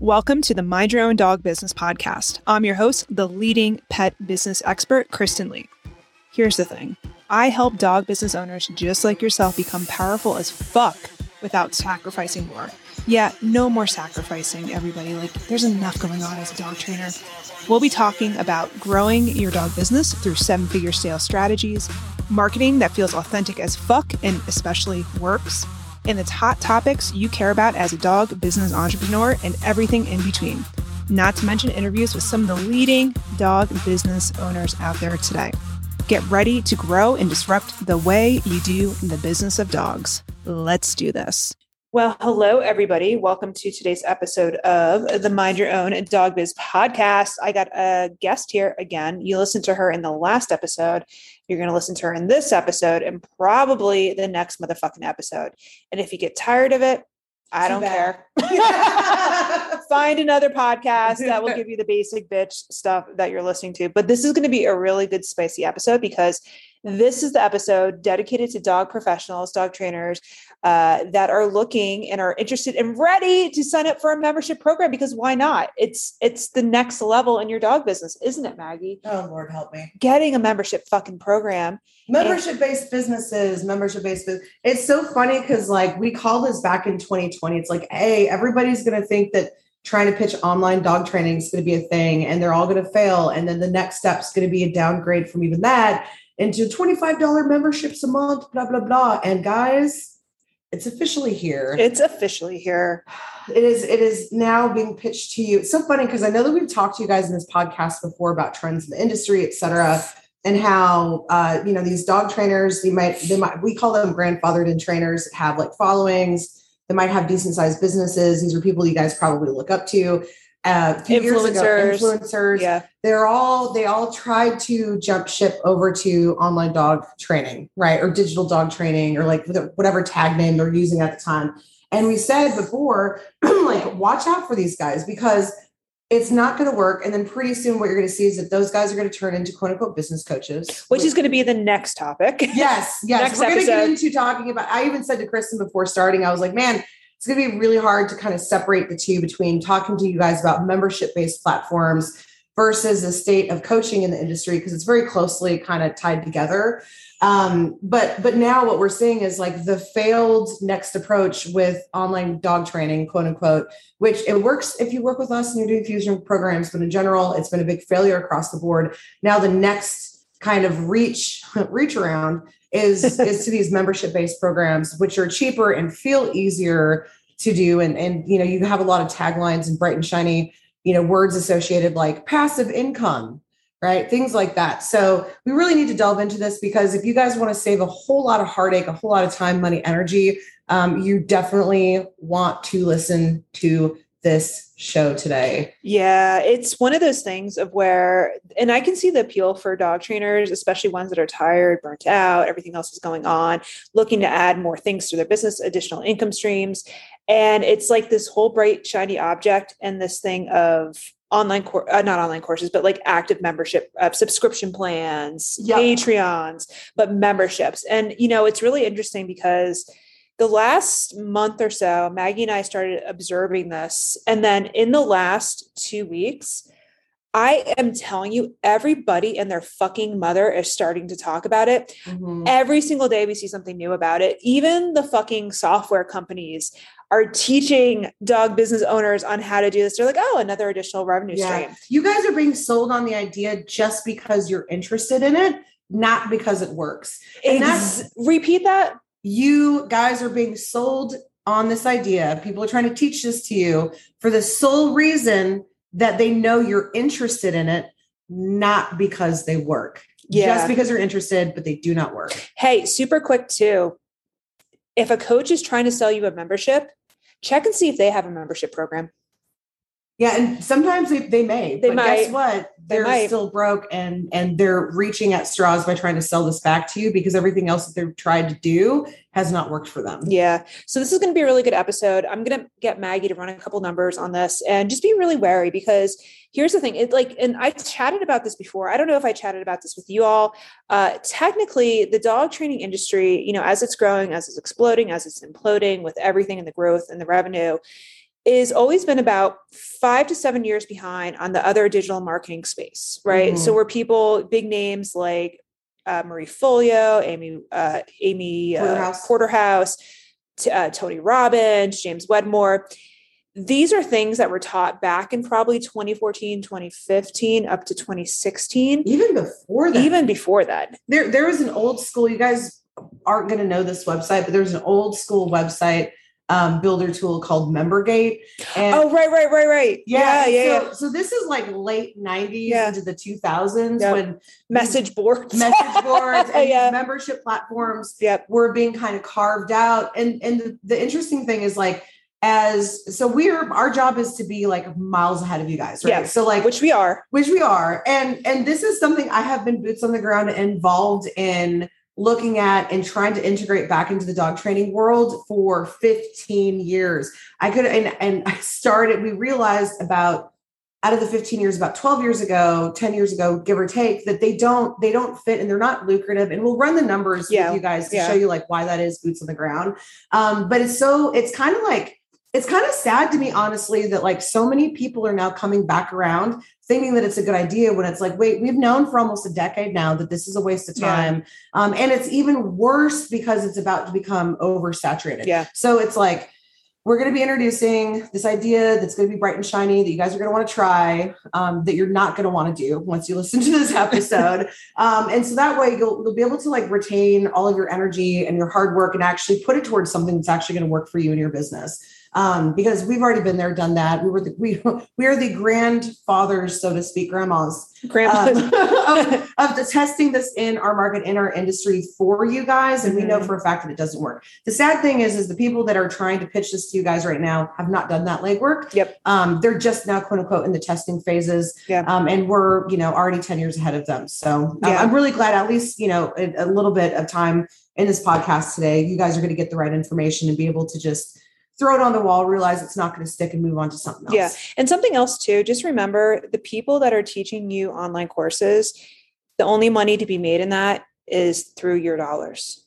Welcome to the Mind Your Own Dog Business Podcast. I'm your host, the leading pet business expert, Kristen Lee. Here's the thing I help dog business owners just like yourself become powerful as fuck without sacrificing more. Yeah, no more sacrificing, everybody. Like, there's enough going on as a dog trainer. We'll be talking about growing your dog business through seven figure sales strategies, marketing that feels authentic as fuck and especially works and it's hot topics you care about as a dog business entrepreneur and everything in between. Not to mention interviews with some of the leading dog business owners out there today. Get ready to grow and disrupt the way you do the business of dogs. Let's do this. Well, hello, everybody. Welcome to today's episode of the Mind Your Own Dog Biz podcast. I got a guest here again. You listened to her in the last episode. You're going to listen to her in this episode and probably the next motherfucking episode. And if you get tired of it, I don't care. Find another podcast that will give you the basic bitch stuff that you're listening to. But this is going to be a really good, spicy episode because this is the episode dedicated to dog professionals, dog trainers uh, that are looking and are interested and ready to sign up for a membership program because why not? It's it's the next level in your dog business, isn't it, Maggie? Oh Lord, help me! Getting a membership fucking program. Membership based businesses, membership based. It's so funny because like we call this back in 2020. It's like, hey, everybody's going to think that trying to pitch online dog training is going to be a thing and they're all going to fail and then the next step is going to be a downgrade from even that into $25 memberships a month, blah, blah, blah. And guys, it's officially here. It's officially here. It is, it is now being pitched to you. It's so funny because I know that we've talked to you guys in this podcast before about trends in the industry, et cetera, and how uh, you know, these dog trainers, they might, they might, we call them grandfathered in trainers that have like followings, they might have decent sized businesses. These are people you guys probably look up to uh, influencers, ago, influencers. Yeah, they're all they all tried to jump ship over to online dog training, right, or digital dog training, or like whatever tag name they're using at the time. And we said before, like, watch out for these guys because it's not going to work. And then pretty soon, what you're going to see is that those guys are going to turn into quote unquote business coaches, which, which is going to be the next topic. Yes, yes. next We're going to get into talking about. I even said to Kristen before starting, I was like, man, it's going to be really hard to kind of separate the two between talking to you guys about membership based platforms versus the state of coaching in the industry because it's very closely kind of tied together. Um, but but now what we're seeing is like the failed next approach with online dog training quote unquote which it works if you work with us and you're doing fusion programs but in general it's been a big failure across the board. Now the next kind of reach reach around is is to these membership based programs which are cheaper and feel easier to do. And and you know you have a lot of taglines and bright and shiny you know words associated like passive income right? Things like that. So we really need to delve into this because if you guys want to save a whole lot of heartache a whole lot of time money energy um, you definitely want to listen to this show today. Yeah, it's one of those things of where, and I can see the appeal for dog trainers, especially ones that are tired, burnt out, everything else is going on, looking to add more things to their business, additional income streams. And it's like this whole bright, shiny object and this thing of online course uh, not online courses but like active membership uh, subscription plans yep. patreons but memberships and you know it's really interesting because the last month or so, Maggie and I started observing this. And then in the last two weeks, I am telling you, everybody and their fucking mother is starting to talk about it. Mm-hmm. Every single day, we see something new about it. Even the fucking software companies are teaching dog business owners on how to do this. They're like, oh, another additional revenue yeah. stream. You guys are being sold on the idea just because you're interested in it, not because it works. And Ex- repeat that you guys are being sold on this idea. People are trying to teach this to you for the sole reason that they know you're interested in it, not because they work. Yeah. Just because they're interested, but they do not work. Hey, super quick too. If a coach is trying to sell you a membership, check and see if they have a membership program. Yeah, and sometimes they, they may. They but might. guess what? They're they still broke and and they're reaching at straws by trying to sell this back to you because everything else that they've tried to do has not worked for them. Yeah. So this is going to be a really good episode. I'm going to get Maggie to run a couple numbers on this and just be really wary because here's the thing. It like and I chatted about this before. I don't know if I chatted about this with you all. Uh technically the dog training industry, you know, as it's growing, as it's exploding, as it's imploding with everything and the growth and the revenue, is always been about five to seven years behind on the other digital marketing space, right? Mm-hmm. So where people, big names like uh, Marie Forleo, Amy, uh, Amy uh, Porterhouse, Porterhouse t- uh, Tony Robbins, James Wedmore, these are things that were taught back in probably 2014 2015 up to 2016 even before that even before that there there was an old school you guys aren't going to know this website but there's an old school website um, builder tool called MemberGate. And oh, right, right, right, right. Yeah, yeah. yeah, so, yeah. so this is like late 90s yeah. into the 2000s yep. when message boards, message boards, and yeah. membership platforms yep. were being kind of carved out. And and the, the interesting thing is like as so we're our job is to be like miles ahead of you guys right yes, so like which we are which we are and and this is something i have been boots on the ground involved in looking at and trying to integrate back into the dog training world for 15 years. I could, and, and I started, we realized about out of the 15 years about 12 years ago 10 years ago give or take that they don't they don't fit and they're not lucrative and we'll run the numbers yeah. with you guys to yeah. show you like why that is boots on the ground um, but it's so it's kind of like it's kind of sad to me honestly that like so many people are now coming back around thinking that it's a good idea when it's like, wait, we've known for almost a decade now that this is a waste of time. Yeah. Um, and it's even worse because it's about to become oversaturated. Yeah. So it's like, we're going to be introducing this idea that's going to be bright and shiny that you guys are going to want to try um, that you're not going to want to do once you listen to this episode um, and so that way you'll, you'll be able to like retain all of your energy and your hard work and actually put it towards something that's actually going to work for you and your business um, because we've already been there, done that. We were the, we we are the grandfathers, so to speak, grandmas, grandmas um, of, of, the testing this in our market in our industry for you guys, and mm-hmm. we know mm-hmm. for a fact that it doesn't work. The sad thing is, is the people that are trying to pitch this to you guys right now have not done that legwork. Yep, um, they're just now quote unquote in the testing phases. Yeah, um, and we're you know already ten years ahead of them. So um, yeah. I'm really glad at least you know a, a little bit of time in this podcast today. You guys are going to get the right information and be able to just throw it on the wall, realize it's not going to stick and move on to something else. Yeah. And something else too, just remember the people that are teaching you online courses, the only money to be made in that is through your dollars.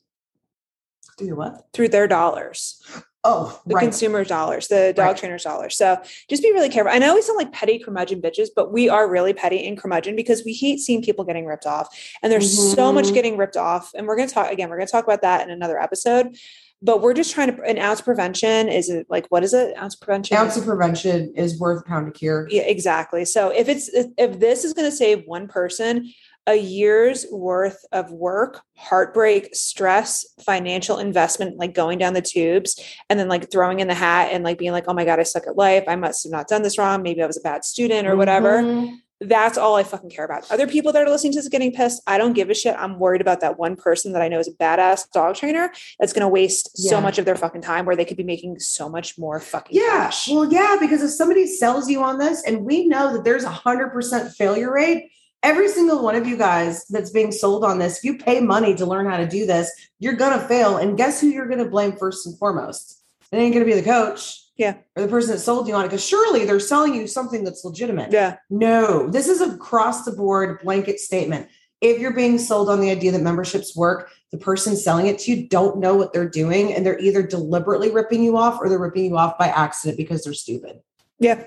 Through what? Through their dollars. Oh, the right. consumer dollars, the dog right. trainer's dollars. So just be really careful. I know we sound like petty curmudgeon bitches, but we are really petty and curmudgeon because we hate seeing people getting ripped off. And there's mm-hmm. so much mm-hmm. getting ripped off. And we're going to talk again, we're going to talk about that in another episode but we're just trying to an ounce prevention is it like what is it? Ounce prevention? Ounce of prevention is worth a pound of cure. Yeah exactly. So if it's if this is going to save one person a year's worth of work heartbreak stress financial investment like going down the tubes and then like throwing in the hat and like being like oh my god i suck at life. I must have not done this wrong. Maybe i was a bad student or whatever. Mm-hmm that's all I fucking care about. Other people that are listening to this getting pissed, I don't give a shit. I'm worried about that one person that I know is a badass dog trainer that's going to waste yeah. so much of their fucking time where they could be making so much more fucking yeah. Cash. Well, yeah, because if somebody sells you on this and we know that there's a hundred percent failure rate, every single one of you guys that's being sold on this, if you pay money to learn how to do this, you're going to fail. And guess who you're going to blame first and foremost? It ain't going to be the coach yeah. Or the person that sold you on it. Because surely they're selling you something that's legitimate. Yeah. No, this is a cross the board blanket statement. If you're being sold on the idea that memberships work, the person selling it to you don't know what they're doing. And they're either deliberately ripping you off or they're ripping you off by accident because they're stupid. Yeah.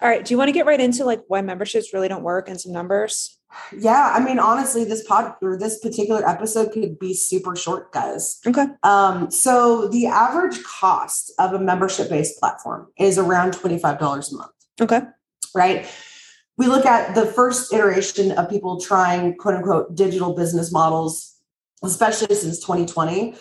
All right. Do you want to get right into like why memberships really don't work and some numbers? Yeah, I mean, honestly, this pod or this particular episode could be super short, guys. Okay. Um, so the average cost of a membership-based platform is around $25 a month. Okay. Right. We look at the first iteration of people trying quote unquote digital business models, especially since 2020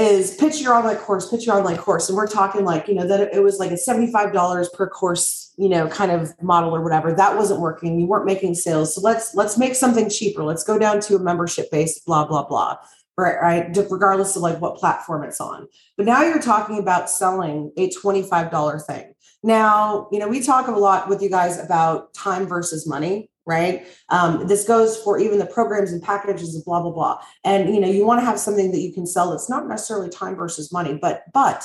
is pitch your online course, pitch your online course. And we're talking like, you know, that it was like a $75 per course, you know, kind of model or whatever. That wasn't working. You weren't making sales. So let's let's make something cheaper. Let's go down to a membership based, blah, blah, blah. Right, right. Regardless of like what platform it's on. But now you're talking about selling a $25 thing. Now, you know, we talk a lot with you guys about time versus money right? Um, this goes for even the programs and packages and blah blah blah. And you know you want to have something that you can sell that's not necessarily time versus money but but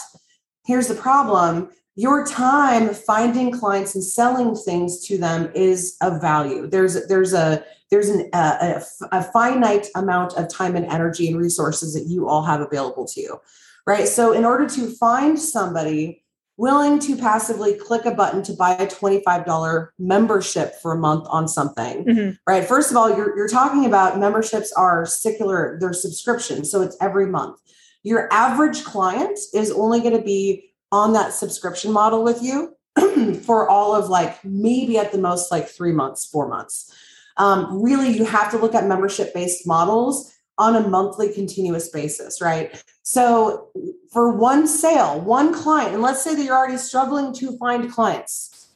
here's the problem. Your time finding clients and selling things to them is of value. There's there's a there's an, a, a, finite amount of time and energy and resources that you all have available to you right? So in order to find somebody willing to passively click a button to buy a $25 membership for a month on something, mm-hmm. right? First of all, you're, you're talking about memberships are secular, they're subscriptions. So it's every month. Your average client is only going to be on that subscription model with you for all of like maybe at the most like three months, four months. Um, really, you have to look at membership based models on a monthly continuous basis, right? So for one sale, one client, and let's say that you're already struggling to find clients,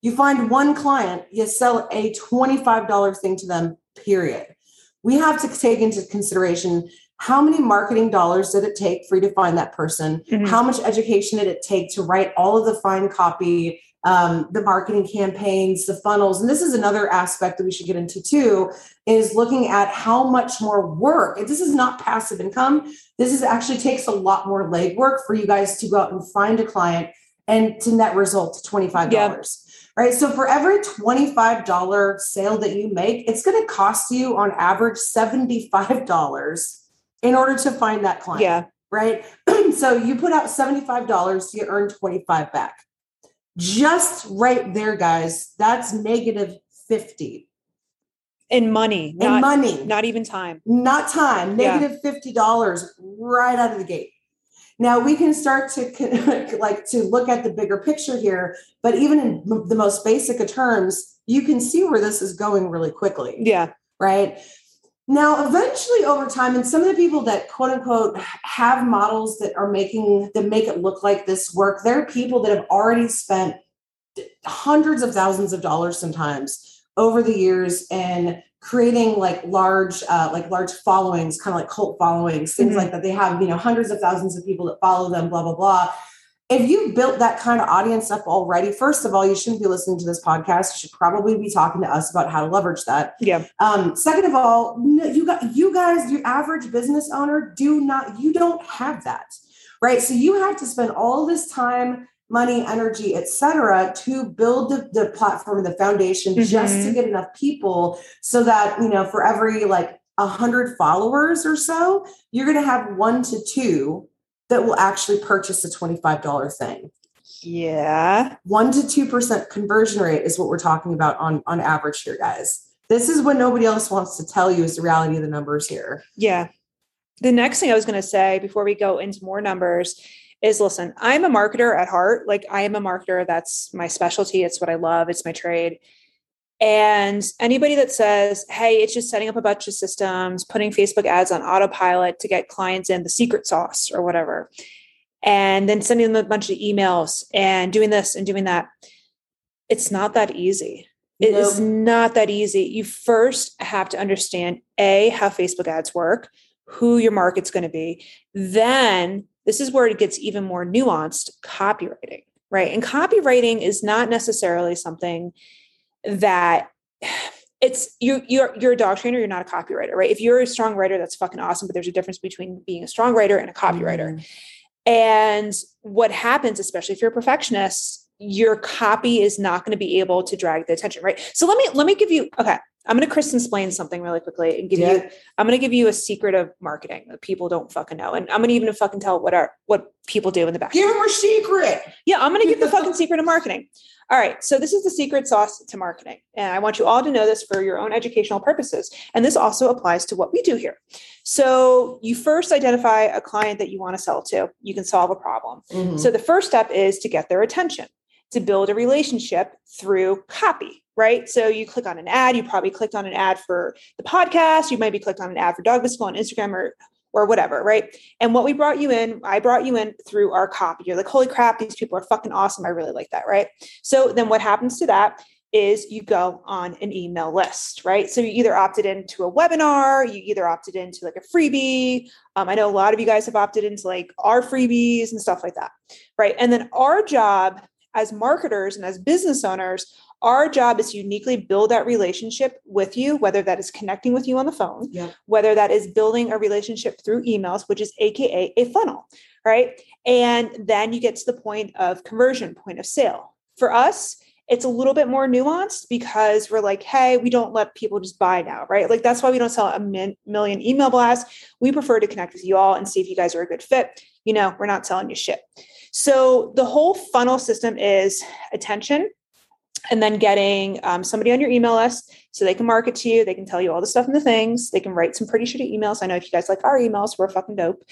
you find one client, you sell a $25 thing to them, period. We have to take into consideration how many marketing dollars did it take for you to find that person? Mm-hmm. How much education did it take to write all of the fine copy, um, the marketing campaigns, the funnels? And this is another aspect that we should get into too, is looking at how much more work. This is not passive income. This is actually takes a lot more legwork for you guys to go out and find a client and to net result $25. Yep. Right. So for every $25 sale that you make, it's going to cost you on average $75 in order to find that client. Yeah. Right. so you put out $75, you earn 25 back. Just right there, guys, that's negative 50. In money. In not, money. Not even time. Not time. Negative yeah. $50 right out of the gate. Now we can start to like to look at the bigger picture here, but even in the most basic of terms, you can see where this is going really quickly. Yeah. Right. Now, eventually over time, and some of the people that quote unquote have models that are making that make it look like this work, they're people that have already spent hundreds of thousands of dollars sometimes over the years in creating like large uh, like large followings kind of like cult followings things mm-hmm. like that they have you know hundreds of thousands of people that follow them blah blah blah if you've built that kind of audience up already, first of all, you shouldn't be listening to this podcast. You should probably be talking to us about how to leverage that. Yeah. Um, second of all, you got you guys, your average business owner, do not, you don't have that, right? So you have to spend all this time, money, energy, etc., to build the, the platform and the foundation mm-hmm. just to get enough people so that you know for every like a hundred followers or so, you're going to have one to two that will actually purchase a $25 thing. Yeah. 1 to 2% conversion rate is what we're talking about on on average here guys. This is what nobody else wants to tell you is the reality of the numbers here. Yeah. The next thing I was going to say before we go into more numbers is listen, I'm a marketer at heart. Like I am a marketer. That's my specialty. It's what I love. It's my trade. And anybody that says, hey, it's just setting up a bunch of systems, putting Facebook ads on autopilot to get clients in the secret sauce or whatever, and then sending them a bunch of emails and doing this and doing that, it's not that easy. It nope. is not that easy. You first have to understand A, how Facebook ads work, who your market's going to be. Then, this is where it gets even more nuanced copywriting, right? And copywriting is not necessarily something that it's you you're you're a dog trainer you're not a copywriter right? If you're a strong writer that's fucking awesome but there's a difference between being a strong writer and a copywriter. Mm. and what happens especially if you're a perfectionist your copy is not going to be able to drag the attention right? So let me let me give you okay i'm going to kristen explain something really quickly and give yeah. you i'm going to give you a secret of marketing that people don't fucking know and i'm going to even fucking tell what are what people do in the back give them a secret yeah i'm going to give the fucking secret of marketing all right, so this is the secret sauce to marketing. And I want you all to know this for your own educational purposes. And this also applies to what we do here. So you first identify a client that you want to sell to, you can solve a problem. Mm-hmm. So the first step is to get their attention, to build a relationship through copy. Right. So you click on an ad, you probably clicked on an ad for the podcast, you might be clicked on an ad for Dog Biscuit on Instagram or or whatever, right? And what we brought you in, I brought you in through our copy. You're like, holy crap, these people are fucking awesome. I really like that, right? So then what happens to that is you go on an email list, right? So you either opted into a webinar, you either opted into like a freebie. Um, I know a lot of you guys have opted into like our freebies and stuff like that, right? And then our job as marketers and as business owners our job is to uniquely build that relationship with you, whether that is connecting with you on the phone, yeah. whether that is building a relationship through emails, which is AKA a funnel, right? And then you get to the point of conversion, point of sale. For us, it's a little bit more nuanced because we're like, hey, we don't let people just buy now, right? Like that's why we don't sell a min- million email blasts. We prefer to connect with you all and see if you guys are a good fit you know, we're not selling you shit. So the whole funnel system is attention and then getting um, somebody on your email list so they can market to you. They can tell you all the stuff and the things. They can write some pretty shitty emails. I know if you guys like our emails, we're fucking dope.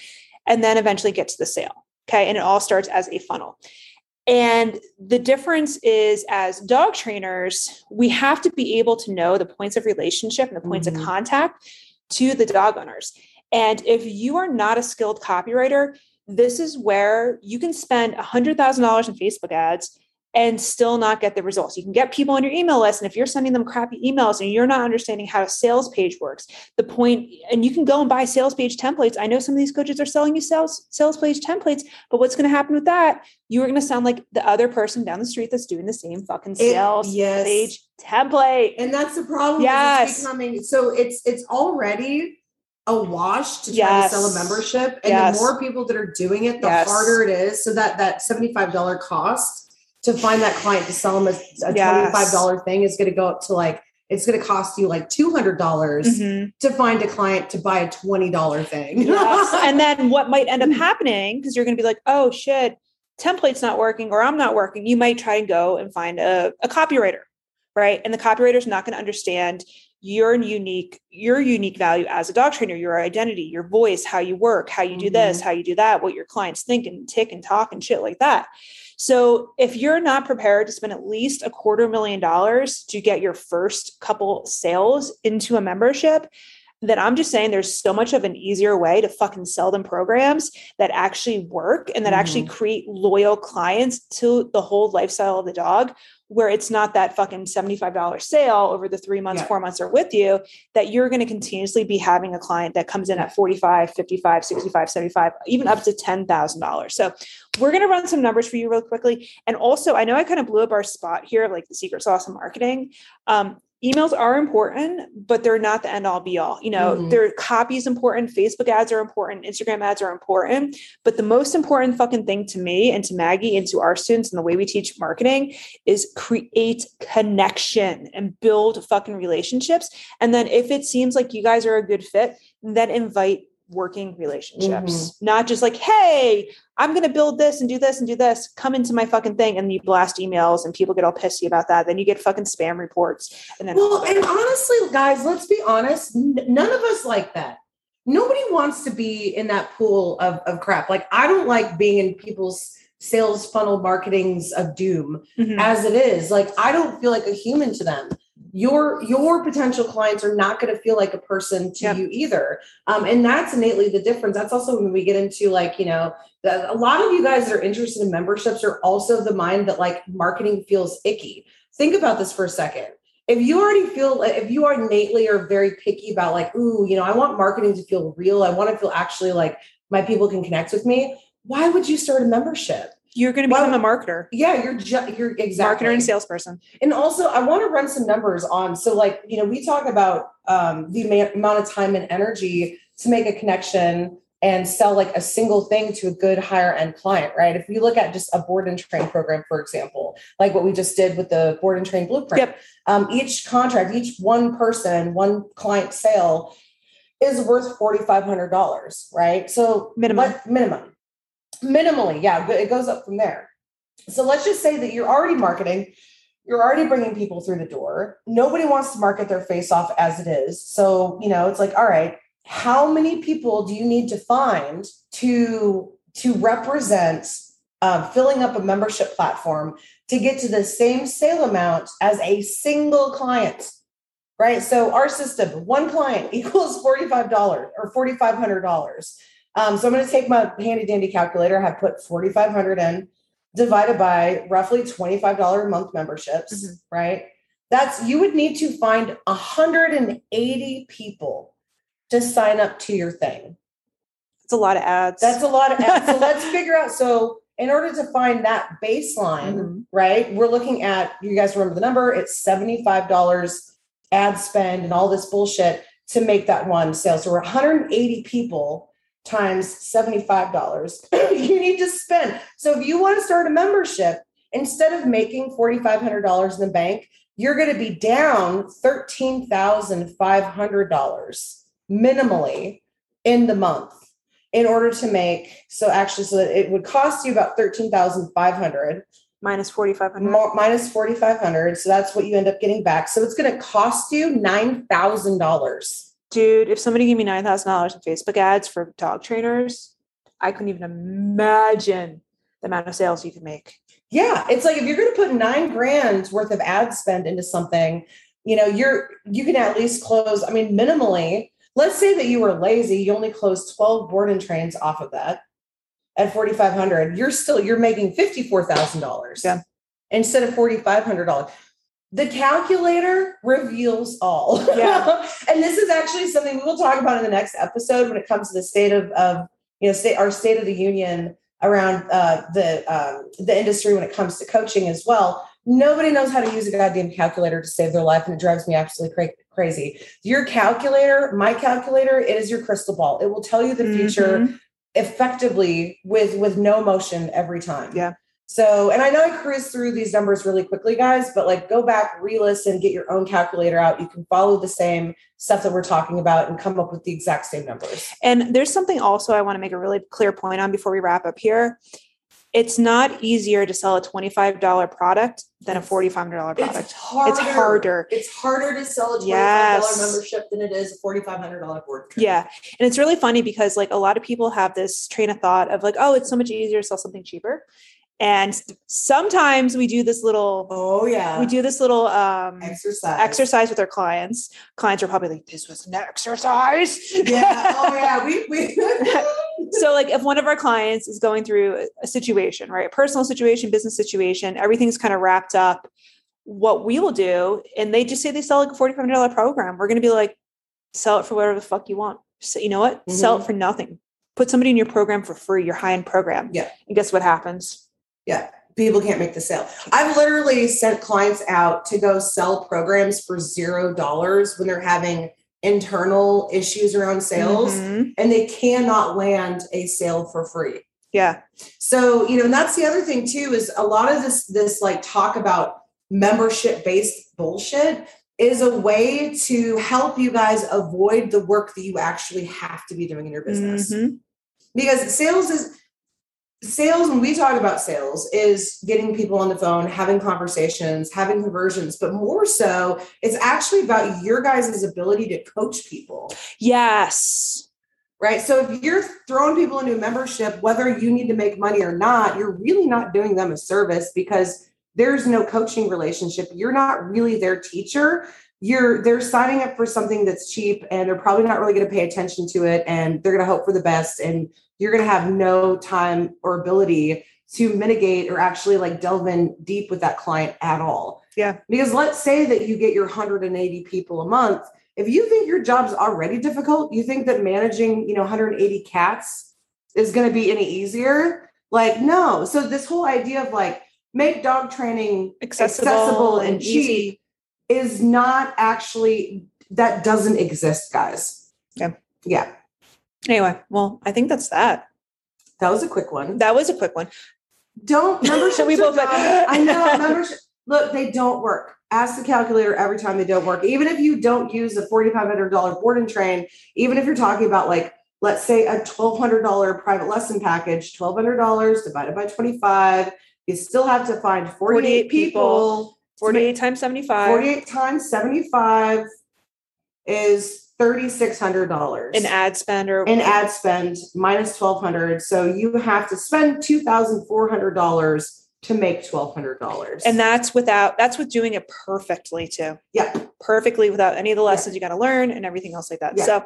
And then eventually get to the sale. Okay. And it all starts as a funnel. And the difference is, as dog trainers, we have to be able to know the points of relationship and the points mm-hmm. of contact to the dog owners. And if you are not a skilled copywriter, this is where you can spend $100,000 in Facebook ads and still not get the results. You can get people on your email list. And if you're sending them crappy emails and you're not understanding how a sales page works, the point, and you can go and buy sales page templates. I know some of these coaches are selling you sales, sales page templates, but what's going to happen with that? You are going to sound like the other person down the street that's doing the same fucking sales it, yes. page template. And that's the problem. Yes. It's becoming, so it's, it's already a wash to try yes. to sell a membership. And yes. the more people that are doing it, the yes. harder it is. So that, that $75 cost to find that client to sell them a, a $25 thing is going to go up to like it's going to cost you like $200 mm-hmm. to find a client to buy a $20 thing. yes. And then what might end up happening, because you're going to be like, oh shit, template's not working or I'm not working. You might try and go and find a, a copywriter, right? And the copywriter is not going to understand your unique, your unique value as a dog trainer, your identity, your voice, how you work, how you do mm-hmm. this, how you do that, what your clients think and tick and talk and shit like that. So if you're not prepared to spend at least a quarter million dollars to get your first couple sales into a membership, then I'm just saying there's so much of an easier way to fucking sell them programs that actually work and that mm-hmm. actually create loyal clients to the whole lifestyle of the dog where it's not that fucking $75 sale over the three months, yeah. four months are with you, that you're going to continuously be having a client that comes in at 45, 55, 65, 75, even up to $10,000. So we're going to run some numbers for you real quickly. And also, I know I kind of blew up our spot here of like the secret sauce of marketing. Um, emails are important, but they're not the end all be all. You know, mm-hmm. their copy is important, Facebook ads are important, Instagram ads are important. But the most important fucking thing to me and to Maggie and to our students and the way we teach marketing is create connection and build fucking relationships. And then if it seems like you guys are a good fit, then invite working relationships, mm-hmm. not just like, hey, I'm going to build this and do this and do this. Come into my fucking thing. And you blast emails and people get all pissy about that. Then you get fucking spam reports. And then, well, and honestly, guys, let's be honest. none of us like that. Nobody wants to be in that pool of, of crap. Like, I don't like being in people's sales funnel marketings of doom mm-hmm. as it is. Like, I don't feel like a human to them your your potential clients are not going to feel like a person to yep. you either. Um, and that's innately the difference. That's also when we get into like you know the, a lot of you guys that are interested in memberships are also the mind that like marketing feels icky. Think about this for a second. If you already feel if you are innately or very picky about like ooh you know i want marketing to feel real. I want to feel actually like my people can connect with me why would you start a membership you're going to become well, a marketer. Yeah, you're ju- you're exactly marketer and salesperson. And also, I want to run some numbers on. So, like you know, we talk about um, the amount of time and energy to make a connection and sell like a single thing to a good higher end client, right? If we look at just a board and train program, for example, like what we just did with the board and train blueprint, yep. um, each contract, each one person, one client sale is worth $4,500, right? So minimum, minimum minimally yeah it goes up from there. So let's just say that you're already marketing you're already bringing people through the door. Nobody wants to market their face off as it is. So you know it's like all right how many people do you need to find to to represent uh, filling up a membership platform to get to the same sale amount as a single client right? So our system one client equals $45 or $4500 um, so I'm going to take my handy dandy calculator, I have put 4,500 in, divided by roughly $25 a month memberships, mm-hmm. right? That's you would need to find 180 people to sign up to your thing. It's a lot of ads. That's a lot of ads. so let's figure out. So in order to find that baseline, mm-hmm. right? We're looking at you guys remember the number, it's $75 ad spend and all this bullshit to make that one sale. So we're 180 people times $75 you need to spend. So if you want to start a membership, instead of making $4,500 in the bank, you're going to be down $13,500 minimally in the month. in order to make so actually so that it would cost you about 13,500 minus 4500 minus 4500 so that's what you end up getting back so it's going to cost you $9,000 dude if somebody gave me $9,000 in Facebook ads for dog trainers I couldn't even imagine the amount of sales you could make yeah it's like if you're going to put 9 grand worth of ad spend into something you know you're you can at least close i mean minimally let's say that you were lazy you only closed 12 board and trains off of that at 4500 you're still you're making $54000 yeah. instead of $4500 the calculator reveals all yeah and this is actually something we will talk about in the next episode when it comes to the state of, of you know state our state of the union around uh, the um, the industry when it comes to coaching as well Nobody knows how to use a goddamn calculator to save their life, and it drives me absolutely cra- crazy. Your calculator, my calculator, it is your crystal ball. It will tell you the future mm-hmm. effectively with with no motion every time. Yeah. So, and I know I cruise through these numbers really quickly, guys, but like go back, re listen, get your own calculator out. You can follow the same stuff that we're talking about and come up with the exact same numbers. And there's something also I want to make a really clear point on before we wrap up here it's not easier to sell a $25 product than a $4,500 product. It's harder. It's harder. It's harder to sell a $25 yes. membership than it is a $4,500 board. Trip. Yeah. And it's really funny because like a lot of people have this train of thought of like, oh, it's so much easier to sell something cheaper. And sometimes we do this little oh yeah we do this little um exercise exercise with our clients. Clients are probably like, this was an exercise. Yeah. Oh yeah. We we so like if one of our clients is going through a situation, right? A personal situation, business situation, everything's kind of wrapped up. What we will do, and they just say they sell like a $4,500 program, we're gonna be like, sell it for whatever the fuck you want. So you know what? Mm-hmm. Sell it for nothing. Put somebody in your program for free, your high-end program. Yeah. And guess what happens? Yeah. People can't make the sale. I've literally sent clients out to go sell programs for zero dollars when they're having internal issues around sales mm-hmm. and they cannot land a sale for free. Yeah. So, you know, and that's the other thing too is a lot of this this like talk about membership based bullshit is a way to help you guys avoid the work that you actually have to be doing in your business. Mm-hmm. Because sales is sales when we talk about sales is getting people on the phone having conversations having conversions but more so it's actually about your guys' ability to coach people. Yes. Right? So if you're throwing people into a membership whether you need to make money or not you're really not doing them a service because there's no coaching relationship. You're not really their teacher you're they're signing up for something that's cheap and they're probably not really going to pay attention to it and they're going to hope for the best and you're going to have no time or ability to mitigate or actually like delve in deep with that client at all. Yeah. Because let's say that you get your 180 people a month. If you think your job's already difficult, you think that managing, you know, 180 cats is going to be any easier? Like, no. So this whole idea of like make dog training accessible, accessible and, and cheap is not actually that doesn't exist, guys. Yeah. Yeah. Anyway, well, I think that's that. That was a quick one. That was a quick one. Don't membership. we both. Like, I know membership. Look, they don't work. Ask the calculator every time they don't work. Even if you don't use a forty-five hundred dollar board and train, even if you're talking about like, let's say a twelve hundred dollar private lesson package, twelve hundred dollars divided by twenty-five, you still have to find forty-eight, 48 people. People 48 times 75. 48 times 75 is $3600 in ad spend or in ad spend minus 1200 so you have to spend $2400 to make $1200 and that's without that's with doing it perfectly too. Yeah perfectly without any of the lessons yeah. you got to learn and everything else like that yeah. so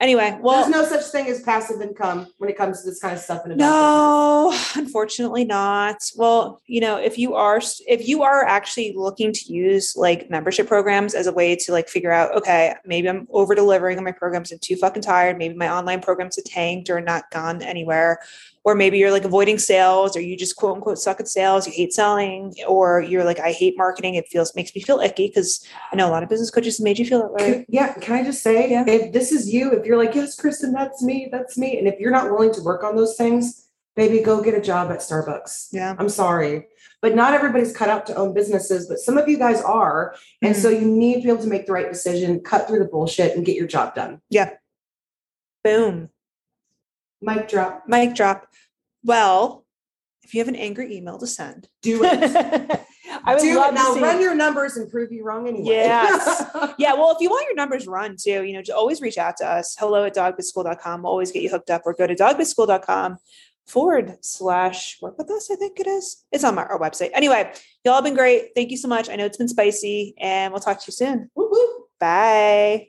anyway well there's no such thing as passive income when it comes to this kind of stuff in no business. unfortunately not well you know if you are if you are actually looking to use like membership programs as a way to like figure out okay maybe i'm over delivering on my programs and too fucking tired maybe my online programs are tanked or not gone anywhere or maybe you're like avoiding sales or you just quote unquote suck at sales you hate selling or you're like i hate marketing it feels makes me feel icky because i know a lot of business coaches made you feel that way yeah can i just say yeah. if this is you if you're like yes kristen that's me that's me and if you're not willing to work on those things baby go get a job at starbucks yeah i'm sorry but not everybody's cut out to own businesses but some of you guys are and mm-hmm. so you need to be able to make the right decision cut through the bullshit and get your job done yeah boom Mic drop. Mic drop. Well, if you have an angry email to send, do it. I would do love it. Now run your numbers and prove you wrong anyway. Yes. yeah. Well, if you want your numbers run too, you know, just always reach out to us. Hello at dogbizschool.com. We'll always get you hooked up or go to dogbizschool.com forward slash work with us. I think it is. It's on our website. Anyway, y'all have been great. Thank you so much. I know it's been spicy and we'll talk to you soon. Woo-hoo. Bye.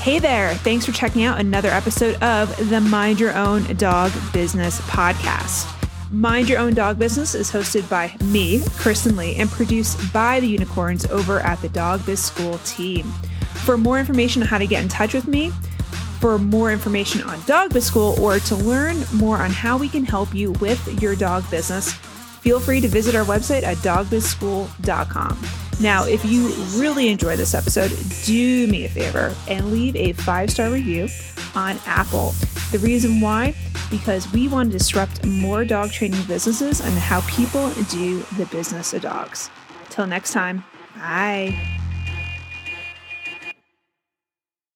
Hey there. Thanks for checking out another episode of the Mind Your Own Dog Business podcast. Mind Your Own Dog Business is hosted by me, Kristen Lee, and produced by the unicorns over at the Dog Biz School team. For more information on how to get in touch with me, for more information on Dog Biz School, or to learn more on how we can help you with your dog business, feel free to visit our website at dogbizschool.com. Now, if you really enjoyed this episode, do me a favor and leave a five star review on Apple. The reason why? Because we want to disrupt more dog training businesses and how people do the business of dogs. Till next time, bye.